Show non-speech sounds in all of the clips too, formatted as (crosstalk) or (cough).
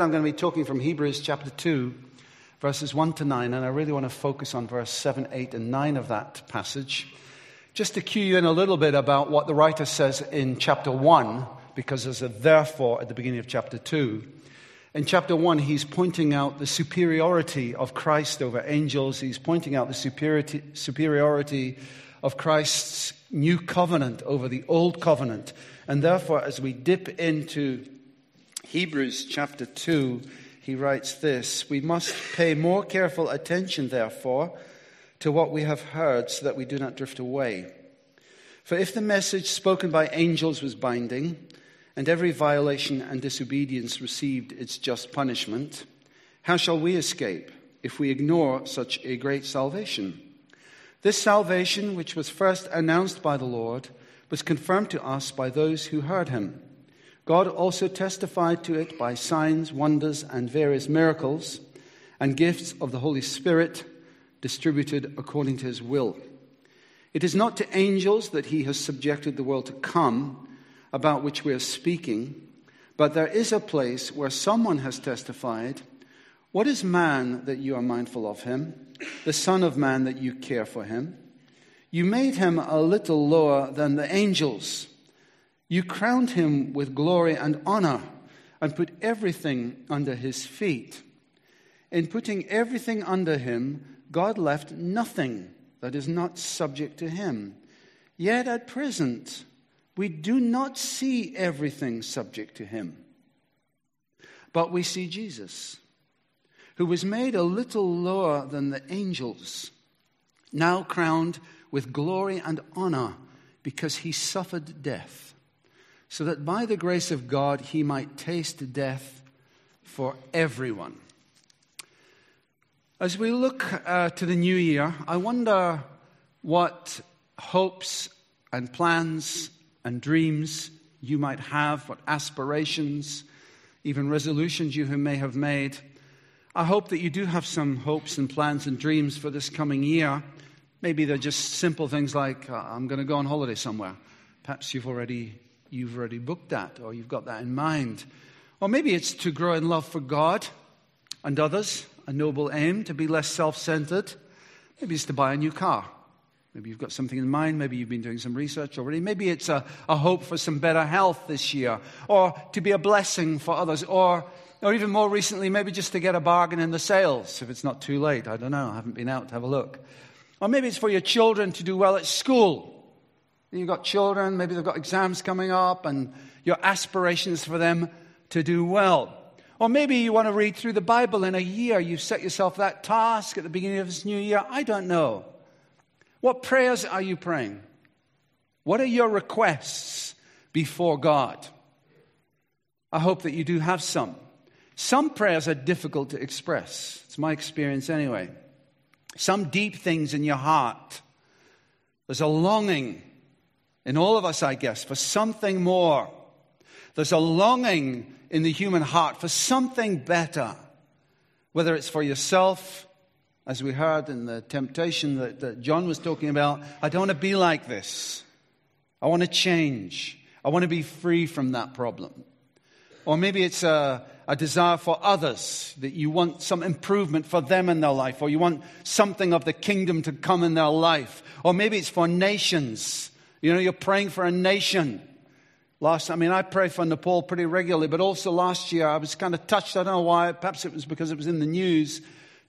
I'm going to be talking from Hebrews chapter 2, verses 1 to 9, and I really want to focus on verse 7, 8, and 9 of that passage. Just to cue you in a little bit about what the writer says in chapter 1, because there's a therefore at the beginning of chapter 2. In chapter 1, he's pointing out the superiority of Christ over angels. He's pointing out the superiority, superiority of Christ's new covenant over the old covenant. And therefore, as we dip into Hebrews chapter 2, he writes this We must pay more careful attention, therefore, to what we have heard so that we do not drift away. For if the message spoken by angels was binding, and every violation and disobedience received its just punishment, how shall we escape if we ignore such a great salvation? This salvation, which was first announced by the Lord, was confirmed to us by those who heard him. God also testified to it by signs, wonders, and various miracles and gifts of the Holy Spirit distributed according to his will. It is not to angels that he has subjected the world to come, about which we are speaking, but there is a place where someone has testified What is man that you are mindful of him, the Son of Man that you care for him? You made him a little lower than the angels. You crowned him with glory and honor and put everything under his feet. In putting everything under him, God left nothing that is not subject to him. Yet at present, we do not see everything subject to him. But we see Jesus, who was made a little lower than the angels, now crowned with glory and honor because he suffered death so that by the grace of God he might taste death for everyone. As we look uh, to the new year, I wonder what hopes and plans and dreams you might have, what aspirations, even resolutions you may have made. I hope that you do have some hopes and plans and dreams for this coming year. Maybe they're just simple things like, uh, I'm going to go on holiday somewhere. Perhaps you've already you've already booked that or you've got that in mind. Or maybe it's to grow in love for God and others, a noble aim, to be less self centered. Maybe it's to buy a new car. Maybe you've got something in mind. Maybe you've been doing some research already. Maybe it's a, a hope for some better health this year, or to be a blessing for others, or, or even more recently, maybe just to get a bargain in the sales if it's not too late. I don't know. I haven't been out to have a look. Or maybe it's for your children to do well at school. You've got children, maybe they've got exams coming up, and your aspirations for them to do well. Or maybe you want to read through the Bible in a year. You've set yourself that task at the beginning of this new year. I don't know. What prayers are you praying? What are your requests before God? I hope that you do have some. Some prayers are difficult to express. It's my experience anyway. Some deep things in your heart. There's a longing in all of us, I guess, for something more. There's a longing in the human heart for something better, whether it's for yourself, as we heard in the temptation that, that John was talking about. I don't want to be like this. I want to change. I want to be free from that problem. Or maybe it's a, a desire for others, that you want some improvement for them in their life, or you want something of the kingdom to come in their life. Or maybe it's for nations you know, you're praying for a nation. Last, I mean, I pray for Nepal pretty regularly, but also last year I was kind of touched. I don't know why. Perhaps it was because it was in the news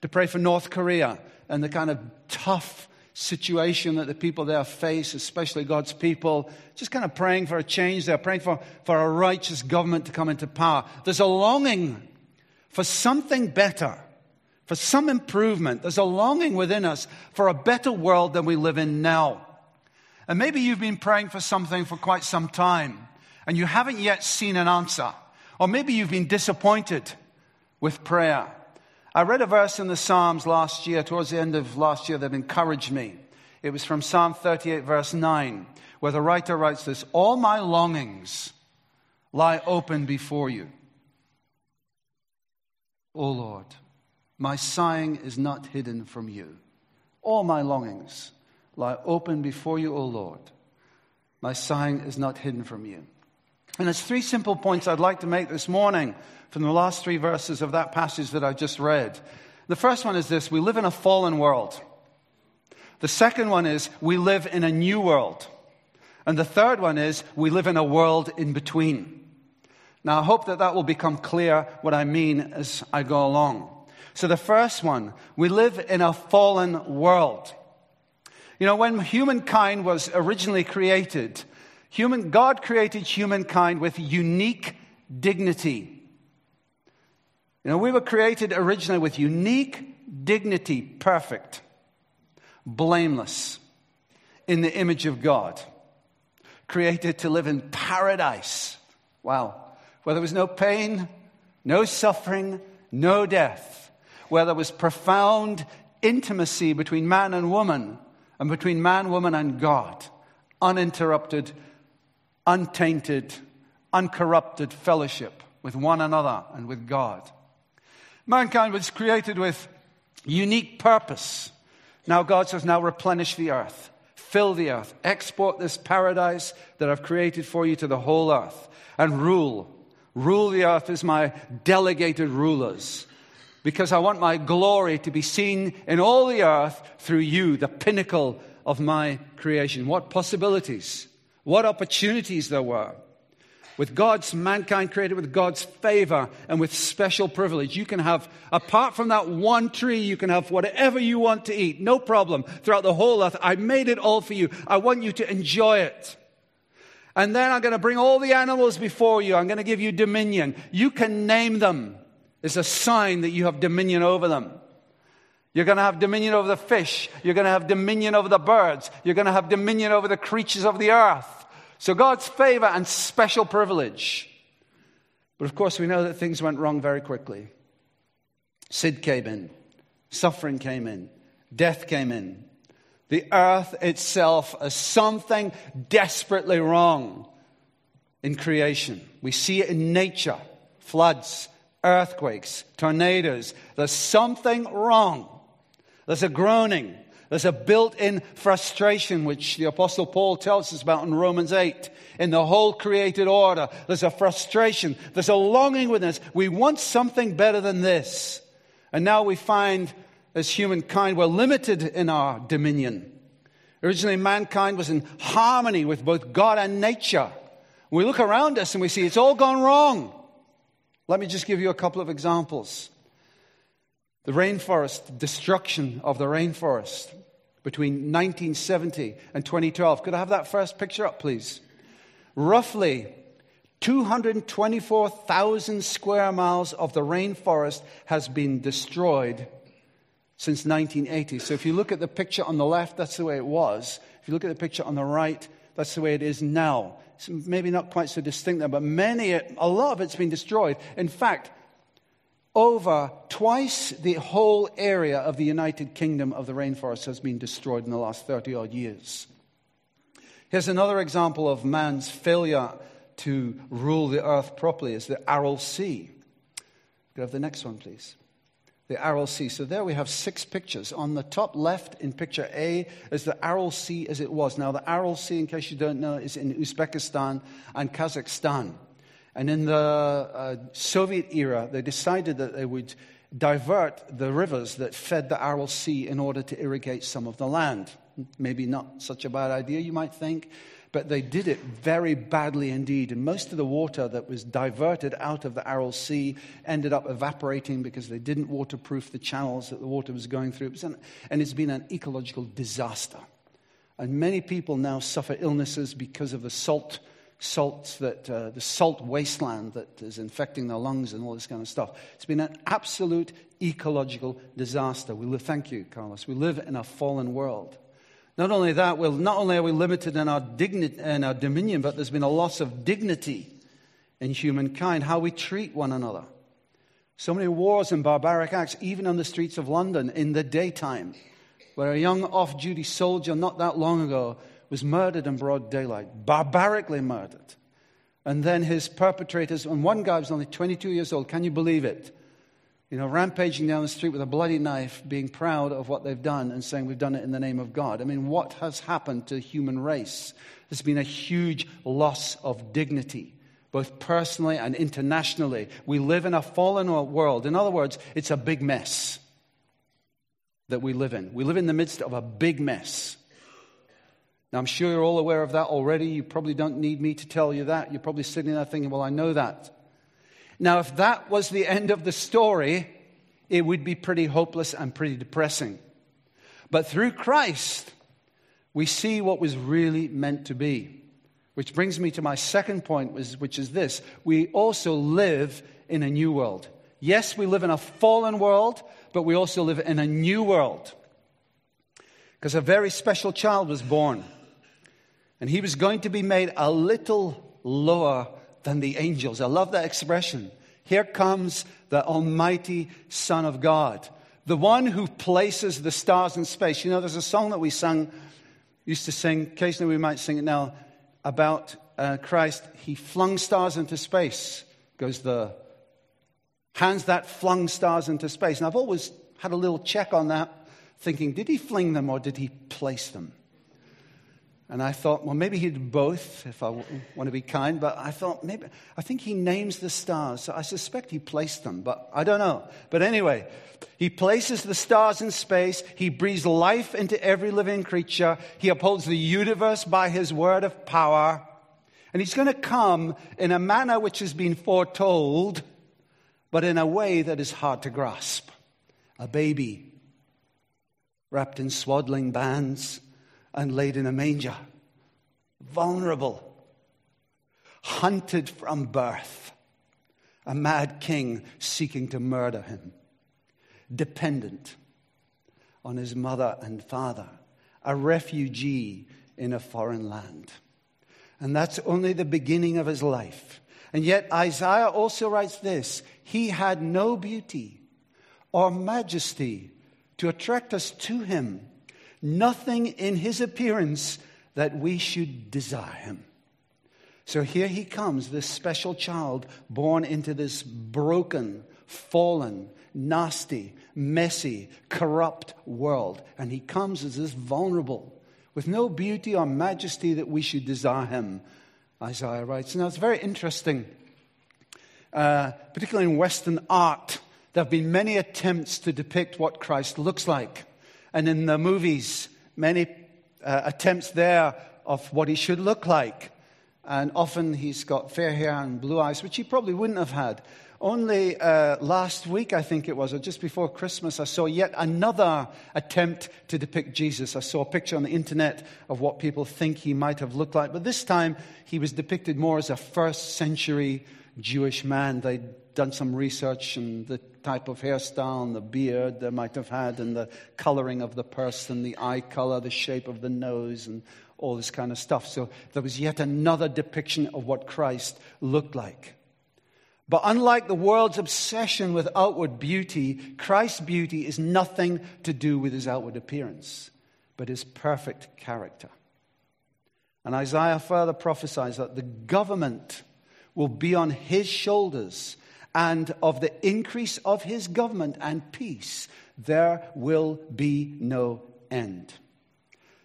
to pray for North Korea and the kind of tough situation that the people there face, especially God's people. Just kind of praying for a change there, praying for, for a righteous government to come into power. There's a longing for something better, for some improvement. There's a longing within us for a better world than we live in now. And maybe you've been praying for something for quite some time and you haven't yet seen an answer. Or maybe you've been disappointed with prayer. I read a verse in the Psalms last year, towards the end of last year, that encouraged me. It was from Psalm 38, verse 9, where the writer writes this All my longings lie open before you. O Lord, my sighing is not hidden from you. All my longings lie open before you, O Lord. My sign is not hidden from you. And there's three simple points I'd like to make this morning from the last three verses of that passage that I just read. The first one is this we live in a fallen world. The second one is we live in a new world. And the third one is we live in a world in between. Now, I hope that that will become clear what I mean as I go along. So, the first one, we live in a fallen world. You know, when humankind was originally created, human, God created humankind with unique dignity. You know, we were created originally with unique dignity, perfect, blameless, in the image of God, created to live in paradise. Wow. Where there was no pain, no suffering, no death. Where there was profound intimacy between man and woman, and between man, woman, and God. Uninterrupted, untainted, uncorrupted fellowship with one another and with God. Mankind was created with unique purpose. Now God says, now replenish the earth, fill the earth, export this paradise that I've created for you to the whole earth, and rule. Rule the earth as my delegated rulers. Because I want my glory to be seen in all the earth through you, the pinnacle of my creation. What possibilities, what opportunities there were with God's mankind created with God's favor and with special privilege. You can have, apart from that one tree, you can have whatever you want to eat. No problem. Throughout the whole earth, I made it all for you. I want you to enjoy it. And then I'm going to bring all the animals before you. I'm going to give you dominion. You can name them. It's a sign that you have dominion over them. You're going to have dominion over the fish. You're going to have dominion over the birds. You're going to have dominion over the creatures of the earth. So God's favor and special privilege. But of course, we know that things went wrong very quickly. Sin came in, suffering came in, death came in. The earth itself is something desperately wrong in creation. We see it in nature floods, earthquakes, tornadoes. There's something wrong. There's a groaning, there's a built in frustration, which the Apostle Paul tells us about in Romans 8. In the whole created order, there's a frustration, there's a longing within us. We want something better than this. And now we find, as humankind, we're limited in our dominion. Originally, mankind was in harmony with both God and nature. We look around us and we see it's all gone wrong. Let me just give you a couple of examples. The rainforest, destruction of the rainforest between 1970 and 2012. Could I have that first picture up, please? Roughly 224,000 square miles of the rainforest has been destroyed since 1980. So if you look at the picture on the left, that's the way it was. If you look at the picture on the right, that's the way it is now. Maybe not quite so distinct there, but many, a lot of it's been destroyed. In fact, over twice the whole area of the United Kingdom of the rainforest has been destroyed in the last 30 odd years. Here's another example of man's failure to rule the earth properly is the Aral Sea. Could have the next one, please? The Aral Sea. So there we have six pictures. On the top left in picture A is the Aral Sea as it was. Now, the Aral Sea, in case you don't know, is in Uzbekistan and Kazakhstan. And in the uh, Soviet era, they decided that they would divert the rivers that fed the Aral Sea in order to irrigate some of the land. Maybe not such a bad idea, you might think, but they did it very badly indeed. And most of the water that was diverted out of the Aral Sea ended up evaporating because they didn't waterproof the channels that the water was going through. It an, and it's been an ecological disaster. And many people now suffer illnesses because of the salt salts that, uh, the salt wasteland that is infecting their lungs and all this kind of stuff. It's been an absolute ecological disaster. We live, thank you, Carlos. We live in a fallen world. Not only that, well, not only are we limited in our, dignity, in our dominion, but there's been a loss of dignity in humankind, how we treat one another. So many wars and barbaric acts, even on the streets of London in the daytime, where a young off duty soldier not that long ago was murdered in broad daylight, barbarically murdered. And then his perpetrators, and one guy was only 22 years old, can you believe it? You know, rampaging down the street with a bloody knife, being proud of what they've done and saying, We've done it in the name of God. I mean, what has happened to the human race? There's been a huge loss of dignity. both personally and internationally. We live in a fallen world. In other words, it's a big mess that we live in. We live in the midst of a big mess. Now, I'm sure you're all aware of that already. You probably don't need me to tell you that. You're probably sitting there thinking, well, I know that. Now, if that was the end of the story, it would be pretty hopeless and pretty depressing. But through Christ, we see what was really meant to be. Which brings me to my second point, which is this we also live in a new world. Yes, we live in a fallen world, but we also live in a new world. Because a very special child was born, and he was going to be made a little lower than the angels. I love that expression. Here comes the Almighty Son of God, the one who places the stars in space. You know, there's a song that we sung, used to sing, occasionally we might sing it now, about uh, Christ. He flung stars into space, goes the hands that flung stars into space. And I've always had a little check on that, thinking, did he fling them or did he place them? And I thought, well, maybe he did both, if I want to be kind. But I thought, maybe, I think he names the stars. So I suspect he placed them, but I don't know. But anyway, he places the stars in space. He breathes life into every living creature. He upholds the universe by his word of power. And he's going to come in a manner which has been foretold, but in a way that is hard to grasp. A baby wrapped in swaddling bands and laid in a manger. Vulnerable, hunted from birth, a mad king seeking to murder him, dependent on his mother and father, a refugee in a foreign land. And that's only the beginning of his life. And yet, Isaiah also writes this He had no beauty or majesty to attract us to him nothing in his appearance that we should desire him. So here he comes, this special child born into this broken, fallen, nasty, messy, corrupt world. And he comes as this vulnerable, with no beauty or majesty that we should desire him, Isaiah writes. Now it's very interesting, uh, particularly in Western art. There have been many attempts to depict what Christ looks like. And in the movies, many uh, attempts there of what he should look like. And often he's got fair hair and blue eyes, which he probably wouldn't have had. Only uh, last week, I think it was, or just before Christmas, I saw yet another attempt to depict Jesus. I saw a picture on the internet of what people think he might have looked like. But this time, he was depicted more as a first century Jewish man. They'd done some research and the type of hairstyle and the beard they might have had and the coloring of the person, the eye color, the shape of the nose, and all this kind of stuff. So there was yet another depiction of what Christ looked like. But unlike the world's obsession with outward beauty, Christ's beauty is nothing to do with his outward appearance, but his perfect character. And Isaiah further prophesies that the government will be on his shoulders and of the increase of his government and peace, there will be no end.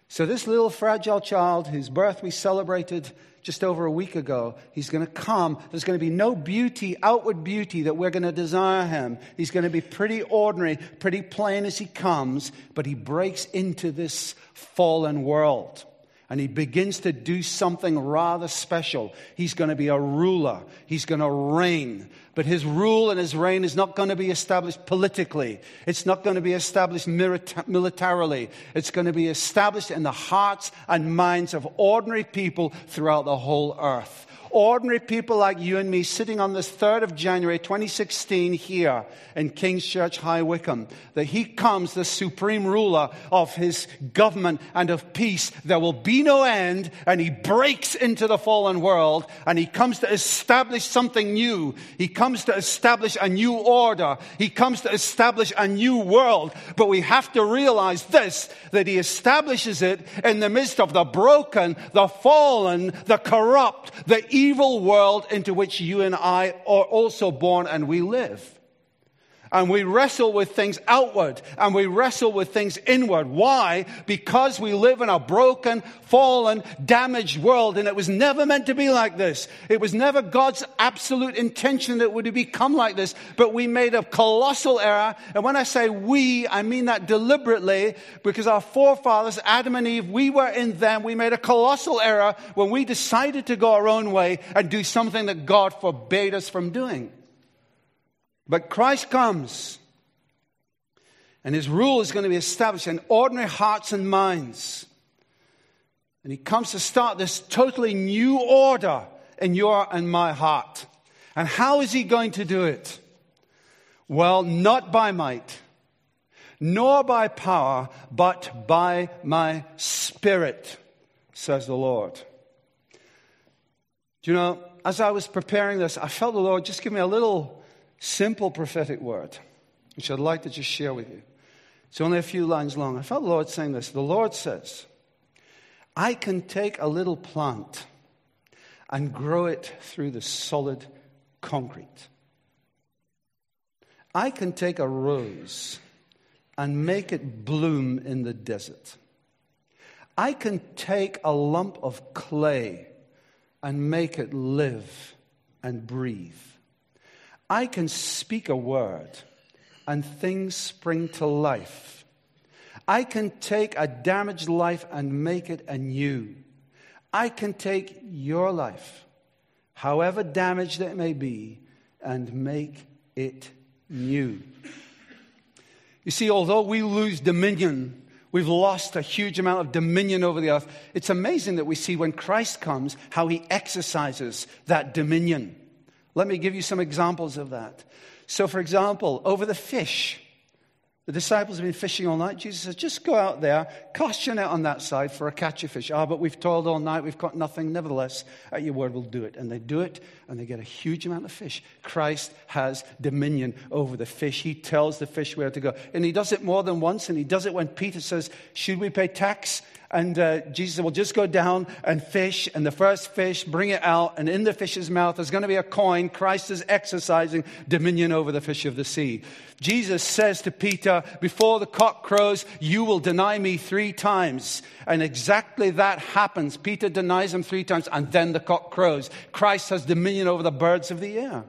So, this little fragile child, whose birth we celebrated just over a week ago, he's going to come. There's going to be no beauty, outward beauty, that we're going to desire him. He's going to be pretty ordinary, pretty plain as he comes, but he breaks into this fallen world and he begins to do something rather special. He's going to be a ruler, he's going to reign. But his rule and his reign is not going to be established politically, it's not going to be established militarily. It's going to be established in the hearts and minds of ordinary people throughout the whole earth ordinary people like you and me sitting on this 3rd of January 2016 here in King's Church, High Wycombe, that he comes the supreme ruler of his government and of peace. There will be no end, and he breaks into the fallen world and he comes to establish something new. He comes to establish a new order. He comes to establish a new world. But we have to realize this, that he establishes it in the midst of the broken, the fallen, the corrupt, the evil world into which you and I are also born and we live. And we wrestle with things outward and we wrestle with things inward. Why? Because we live in a broken, fallen, damaged world and it was never meant to be like this. It was never God's absolute intention that it would become like this, but we made a colossal error. And when I say we, I mean that deliberately because our forefathers, Adam and Eve, we were in them. We made a colossal error when we decided to go our own way and do something that God forbade us from doing. But Christ comes, and his rule is going to be established in ordinary hearts and minds. And he comes to start this totally new order in your and my heart. And how is he going to do it? Well, not by might, nor by power, but by my spirit, says the Lord. Do you know, as I was preparing this, I felt the Lord just give me a little simple prophetic word, which I'd like to just share with you. It's only a few lines long. I felt the Lord saying this. The Lord says, I can take a little plant and grow it through the solid concrete. I can take a rose and make it bloom in the desert. I can take a lump of clay and make it live and breathe. I can speak a word and things spring to life. I can take a damaged life and make it anew. I can take your life, however damaged it may be, and make it new. You see, although we lose dominion, we've lost a huge amount of dominion over the earth. It's amazing that we see when Christ comes how he exercises that dominion. Let me give you some examples of that. So, for example, over the fish, the disciples have been fishing all night. Jesus says, just go out there, cast your net on that side for a catch of fish. Ah, but we've toiled all night, we've caught nothing. Nevertheless, at your word, we'll do it. And they do it, and they get a huge amount of fish. Christ has dominion over the fish. He tells the fish where to go. And he does it more than once, and he does it when Peter says, Should we pay tax? And uh, Jesus will just go down and fish, and the first fish, bring it out, and in the fish's mouth is going to be a coin. Christ is exercising dominion over the fish of the sea. Jesus says to Peter, Before the cock crows, you will deny me three times. And exactly that happens. Peter denies him three times, and then the cock crows. Christ has dominion over the birds of the air.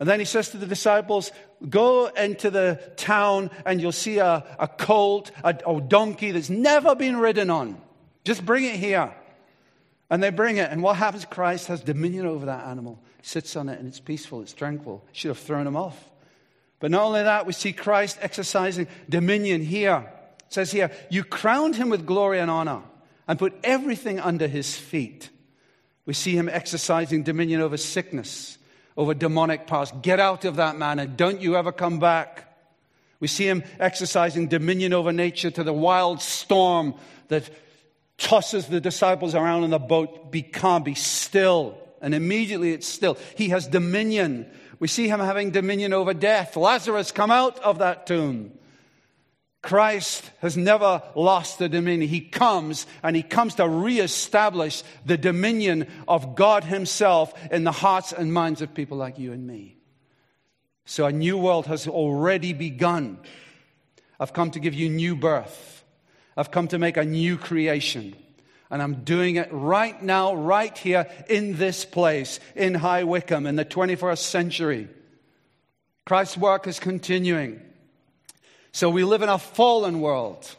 And then he says to the disciples, Go into the town and you'll see a, a colt, a, a donkey that's never been ridden on. Just bring it here. And they bring it. And what happens? Christ has dominion over that animal. Sits on it and it's peaceful, it's tranquil. Should have thrown him off. But not only that, we see Christ exercising dominion here. It says here, You crowned him with glory and honor and put everything under his feet. We see him exercising dominion over sickness over demonic powers. Get out of that man and don't you ever come back. We see him exercising dominion over nature to the wild storm that tosses the disciples around in the boat. Be calm, be still. And immediately it's still. He has dominion. We see him having dominion over death. Lazarus, come out of that tomb. Christ has never lost the dominion. He comes and he comes to reestablish the dominion of God Himself in the hearts and minds of people like you and me. So a new world has already begun. I've come to give you new birth. I've come to make a new creation. And I'm doing it right now, right here in this place, in High Wycombe, in the 21st century. Christ's work is continuing. So we live in a fallen world,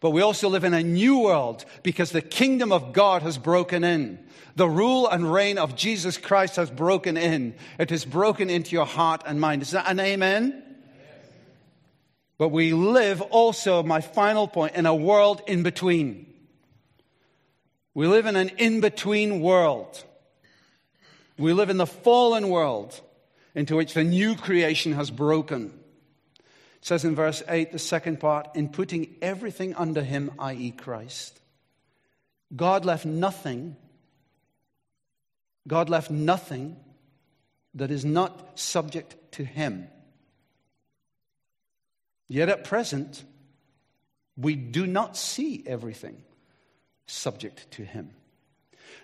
but we also live in a new world because the kingdom of God has broken in. The rule and reign of Jesus Christ has broken in. It has broken into your heart and mind. Is that an amen? But we live also, my final point, in a world in between. We live in an in between world. We live in the fallen world into which the new creation has broken. It says in verse 8, the second part, in putting everything under him, i.e., Christ. God left nothing, God left nothing that is not subject to him. Yet at present, we do not see everything subject to him.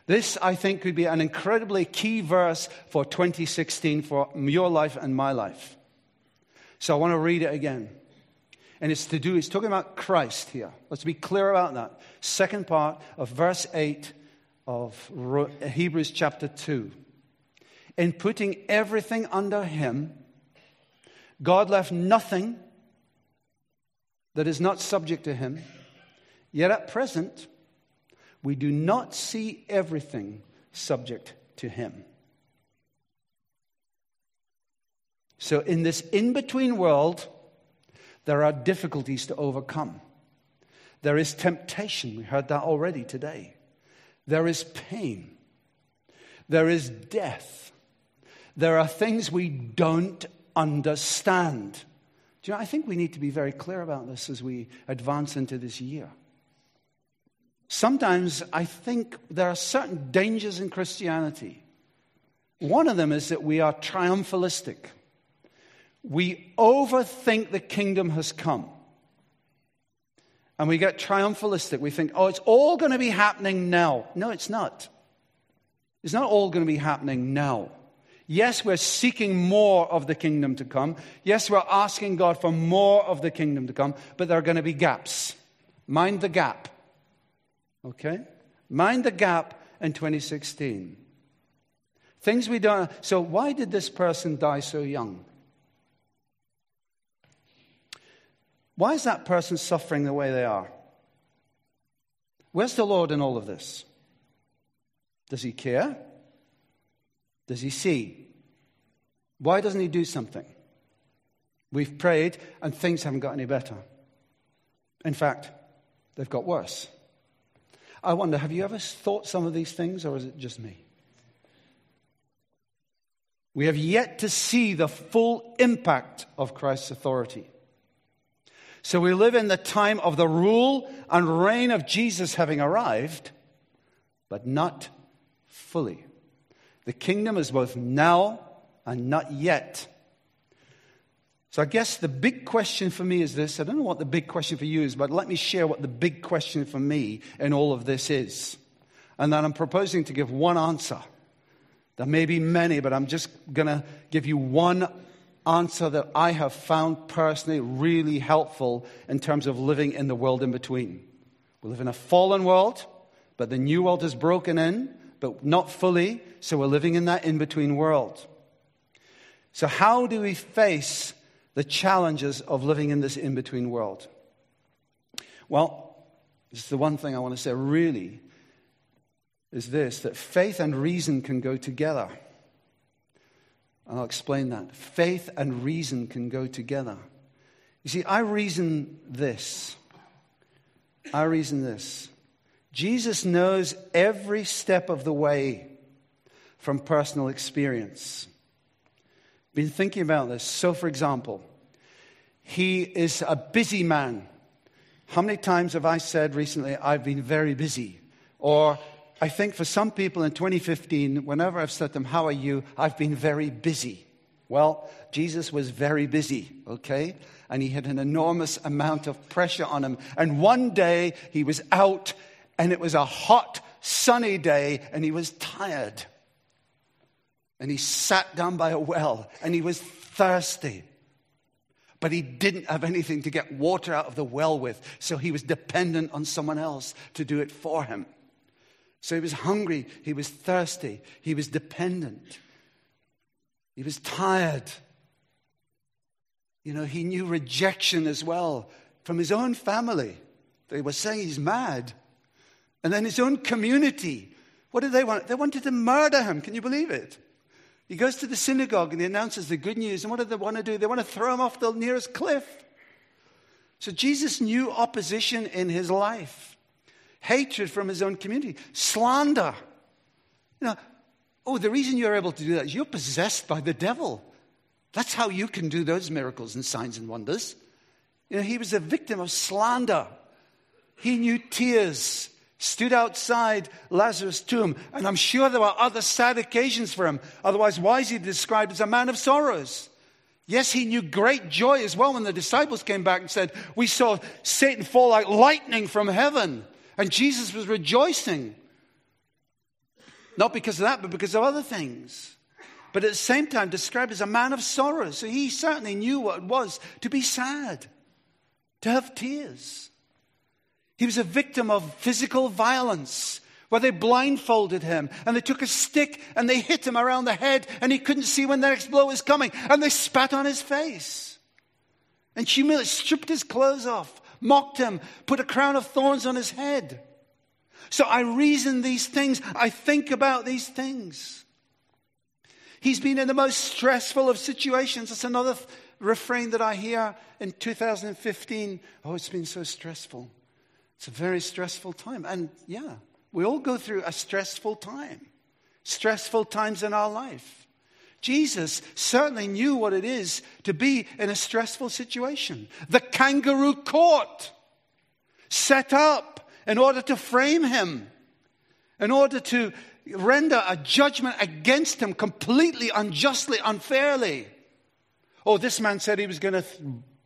This, I think, could be an incredibly key verse for 2016 for your life and my life. So I want to read it again. And it's to do, it's talking about Christ here. Let's be clear about that. Second part of verse 8 of Hebrews chapter 2. In putting everything under him, God left nothing that is not subject to him. Yet at present, we do not see everything subject to him. So, in this in between world, there are difficulties to overcome. There is temptation. We heard that already today. There is pain. There is death. There are things we don't understand. Do you know, I think we need to be very clear about this as we advance into this year. Sometimes I think there are certain dangers in Christianity. One of them is that we are triumphalistic. We overthink the kingdom has come. And we get triumphalistic. We think, oh, it's all going to be happening now. No, it's not. It's not all going to be happening now. Yes, we're seeking more of the kingdom to come. Yes, we're asking God for more of the kingdom to come, but there are going to be gaps. Mind the gap. Okay? Mind the gap in 2016. Things we don't. So, why did this person die so young? Why is that person suffering the way they are? Where's the Lord in all of this? Does he care? Does he see? Why doesn't he do something? We've prayed and things haven't got any better. In fact, they've got worse. I wonder, have you ever thought some of these things, or is it just me? We have yet to see the full impact of Christ's authority. So we live in the time of the rule and reign of Jesus having arrived, but not fully. The kingdom is both now and not yet. So I guess the big question for me is this. I don't know what the big question for you is, but let me share what the big question for me in all of this is. And then I'm proposing to give one answer. There may be many, but I'm just going to give you one answer that I have found personally really helpful in terms of living in the world in between. We live in a fallen world, but the new world is broken in but not fully. So we're living in that in between world. So, how do we face the challenges of living in this in between world? Well, this is the one thing I want to say really is this that faith and reason can go together. And I'll explain that. Faith and reason can go together. You see, I reason this. I reason this. Jesus knows every step of the way from personal experience. Been thinking about this. So, for example, he is a busy man. How many times have I said recently, I've been very busy? Or I think for some people in 2015, whenever I've said to them, How are you? I've been very busy. Well, Jesus was very busy, okay? And he had an enormous amount of pressure on him. And one day he was out and it was a hot, sunny day, and he was tired. And he sat down by a well, and he was thirsty. But he didn't have anything to get water out of the well with, so he was dependent on someone else to do it for him. So he was hungry, he was thirsty, he was dependent, he was tired. You know, he knew rejection as well from his own family. They were saying he's mad. And then his own community. What did they want? They wanted to murder him. Can you believe it? He goes to the synagogue and he announces the good news. And what do they want to do? They want to throw him off the nearest cliff. So Jesus knew opposition in his life, hatred from his own community, slander. You know, oh, the reason you're able to do that is you're possessed by the devil. That's how you can do those miracles and signs and wonders. You know, he was a victim of slander. He knew tears stood outside Lazarus' tomb. And I'm sure there were other sad occasions for him. Otherwise, why is he described as a man of sorrows? Yes, he knew great joy as well when the disciples came back and said, We saw Satan fall like lightning from heaven. And Jesus was rejoicing. Not because of that, but because of other things. but at the same time described as a man of sorrows. So he certainly knew what it was to be sad, to have tears. He was a victim of physical violence where they blindfolded him and they took a stick and they hit him around the head and he couldn't see when the next blow was coming and they spat on his face and humiliated, stripped his clothes off, mocked him, put a crown of thorns on his head. So I reason these things, I think about these things. He's been in the most stressful of situations. That's another th- refrain that I hear in 2015. Oh, it's been so stressful. It's a very stressful time. And yeah, we all go through a stressful time, stressful times in our life. Jesus certainly knew what it is to be in a stressful situation. The kangaroo court set up in order to frame him, in order to render a judgment against him completely unjustly, unfairly. Oh, this man said he was going to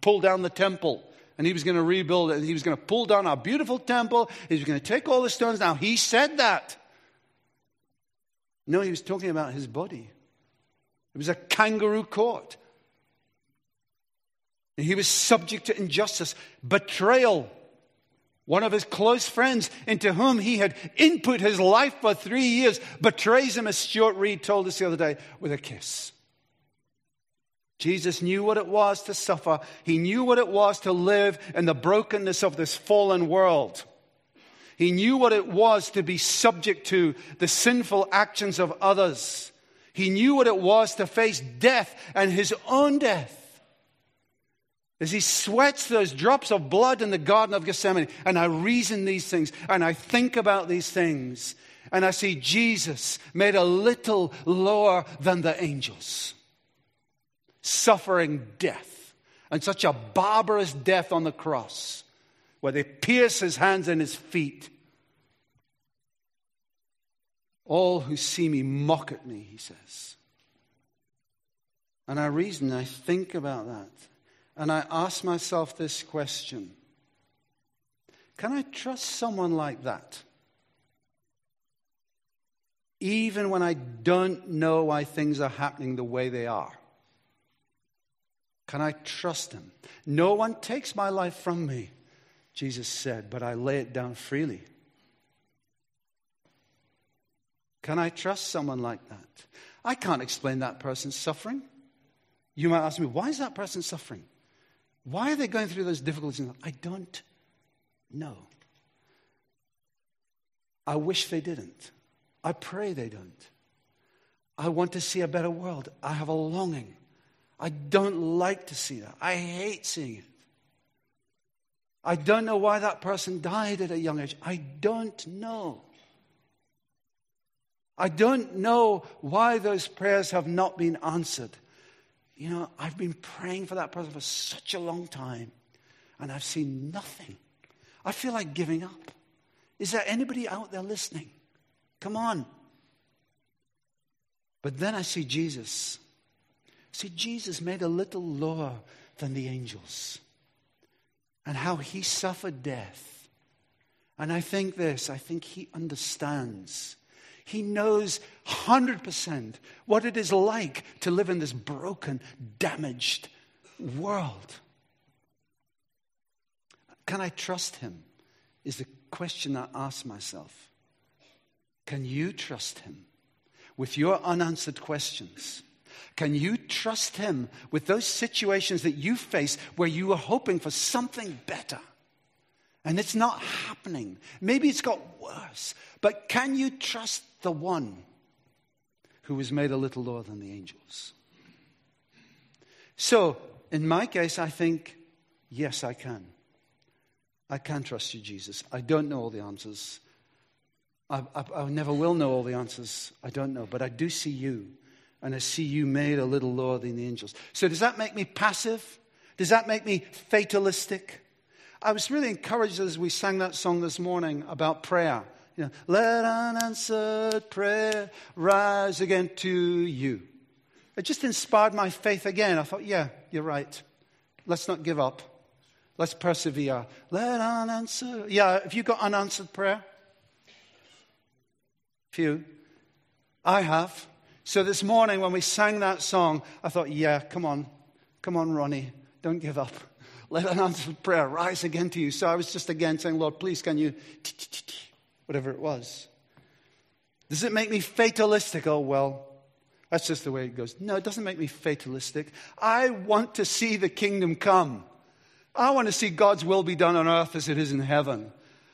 pull down the temple and he was going to rebuild it. And he was going to pull down our beautiful temple. He was going to take all the stones. Now, he said that. No, he was talking about his body. It was a kangaroo court. And he was subject to injustice, betrayal. One of his close friends, into whom he had input his life for three years, betrays him, as Stuart Reed told us the other day, with a kiss. Jesus knew what it was to suffer. He knew what it was to live in the brokenness of this fallen world. He knew what it was to be subject to the sinful actions of others. He knew what it was to face death and his own death. As he sweats those drops of blood in the Garden of Gethsemane, and I reason these things, and I think about these things, and I see Jesus made a little lower than the angels suffering death, and such a barbarous death on the cross, where they pierce his hands and his feet. All who see me mock at me, he says. And I reason, I think about that, and I ask myself this question Can I trust someone like that? Even when I don't know why things are happening the way they are. Can I trust him? No one takes my life from me, Jesus said, but I lay it down freely. Can I trust someone like that? I can't explain that person's suffering. You might ask me, why is that person suffering? Why are they going through those difficulties? I don't know. I wish they didn't. I pray they don't. I want to see a better world. I have a longing I don't like to see that. I hate seeing it. I don't know why that person died at a young age. I don't know. I don't know why those prayers have not been answered. You know, I've been praying for that person for such a long time, and I've seen nothing. I feel like giving up. Is there anybody out there listening? Come on. But then I see Jesus See, Jesus made a little lower than the angels and how he suffered death. And I think this, I think he understands. He knows 100% what it is like to live in this broken, damaged world. Can I trust him? Is the question I ask myself. Can you trust him with your unanswered questions? Can you trust Him with those situations that you face where you are hoping for something better? And it's not happening. Maybe it's got worse. But can you trust the one who was made a little lower than the angels? So, in my case, I think, yes, I can. I can trust you, Jesus. I don't know all the answers. I, I, I never will know all the answers. I don't know. But I do see you and I see you made a little lower than the angels. So, does that make me passive? Does that make me fatalistic? I was really encouraged as we sang that song this morning about prayer. You know, Let unanswered prayer rise again to you. It just inspired my faith again. I thought, yeah, you're right. Let's not give up. Let's persevere. Let unanswered. Yeah, have you got unanswered prayer? Few. I have. So this morning when we sang that song, I thought, yeah, come on. Come on, Ronnie. Don't give up. (laughs) Let unanswered prayer rise again to you. So I was just again saying, Lord, please, can you, whatever it was. Does it make me fatalistic? Oh, well, that's just the way it goes. No, it doesn't make me fatalistic. I want to see the kingdom come. I want to see God's will be done on earth as it is in heaven.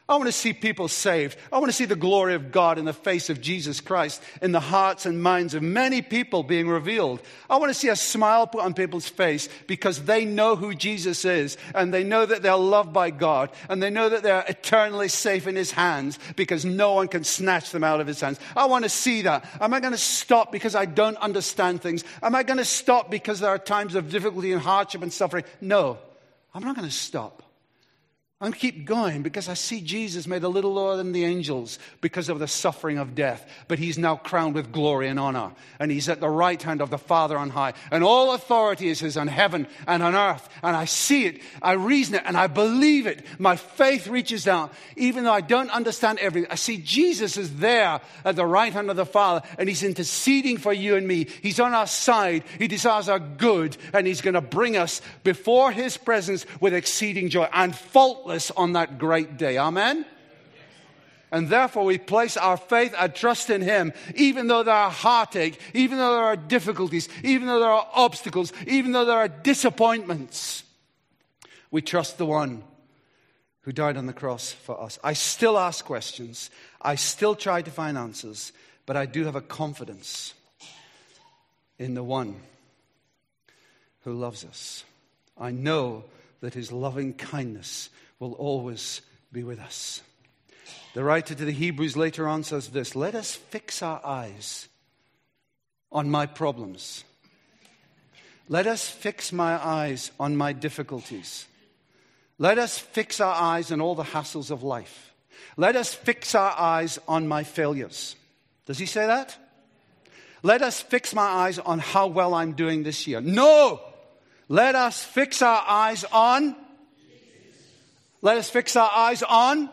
I want to see people saved. I want to see the glory of God in the face of Jesus Christ in the hearts and minds of many people being revealed. I want to see a smile put on people's face because they know who Jesus is and they know that they're loved by God and they know that they're eternally safe in His hands because no one can snatch them out of His hands. I want to see that. Am I going to stop because I don't understand things? Am I going to stop because there are times of difficulty and hardship and suffering? No, I'm not going to stop. I'm keep going because I see Jesus made a little lower than the angels because of the suffering of death. But he's now crowned with glory and honor. And he's at the right hand of the Father on high. And all authority is his on heaven and on earth. And I see it, I reason it, and I believe it. My faith reaches out. Even though I don't understand everything, I see Jesus is there at the right hand of the Father. And he's interceding for you and me. He's on our side. He desires our good. And he's going to bring us before his presence with exceeding joy and fault faultless on that great day. Amen? And therefore, we place our faith and trust in Him, even though there are heartache, even though there are difficulties, even though there are obstacles, even though there are disappointments. We trust the one who died on the cross for us. I still ask questions, I still try to find answers, but I do have a confidence in the one who loves us. I know that His loving kindness will always be with us. The writer to the Hebrews later on says this Let us fix our eyes on my problems. Let us fix my eyes on my difficulties. Let us fix our eyes on all the hassles of life. Let us fix our eyes on my failures. Does he say that? Let us fix my eyes on how well I'm doing this year. No! Let us fix our eyes on let us fix our eyes on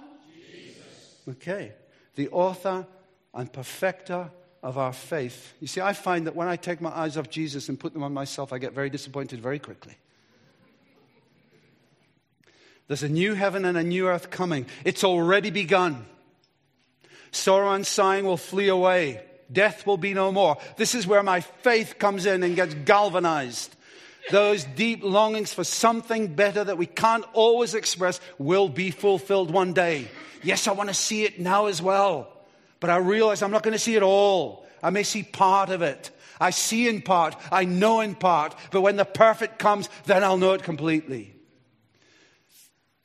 Jesus. Okay. The author and perfecter of our faith. You see, I find that when I take my eyes off Jesus and put them on myself, I get very disappointed very quickly. There's a new heaven and a new earth coming. It's already begun. Sorrow and sighing will flee away. Death will be no more. This is where my faith comes in and gets galvanized those deep longings for something better that we can't always express will be fulfilled one day. Yes, I want to see it now as well. But I realize I'm not going to see it all. I may see part of it. I see in part. I know in part. But when the perfect comes, then I'll know it completely.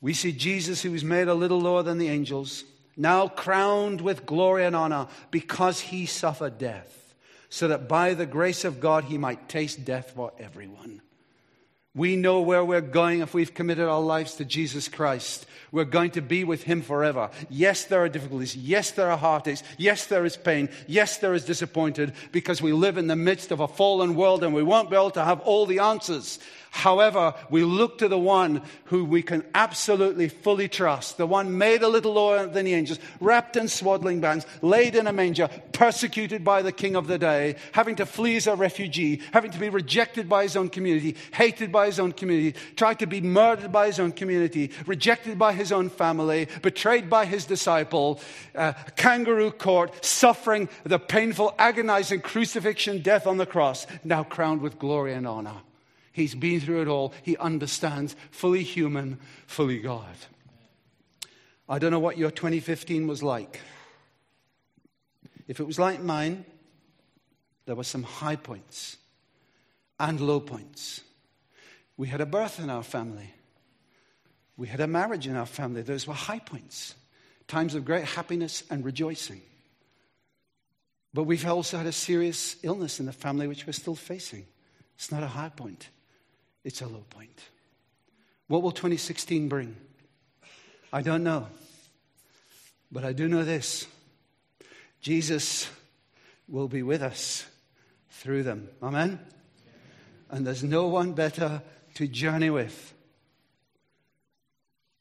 We see Jesus, who was made a little lower than the angels, now crowned with glory and honor because he suffered death, so that by the grace of God he might taste death for everyone. We know where we're going if we've committed our lives to Jesus Christ. We're going to be with Him forever. Yes, there are difficulties. Yes, there are heartaches. Yes, there is pain. Yes, there is disappointed because we live in the midst of a fallen world and we won't be able to have all the answers. However, we look to the one who we can absolutely fully trust, the one made a little lower than the angels, wrapped in swaddling bands, laid in a manger, persecuted by the king of the day, having to flee as a refugee, having to be rejected by his own community, hated by his own community, tried to be murdered by his own community, rejected by his own family, betrayed by his disciple, uh, kangaroo court, suffering the painful, agonizing crucifixion death on the cross, now crowned with glory and honor. He's been through it all. He understands, fully human, fully God. I don't know what your 2015 was like. If it was like mine, there were some high points and low points. We had a birth in our family. We had a marriage in our family. Those were high points, times of great happiness and rejoicing. But we've also had a serious illness in the family which we're still facing. It's not a high point, it's a low point. What will 2016 bring? I don't know. But I do know this Jesus will be with us through them. Amen? And there's no one better to journey with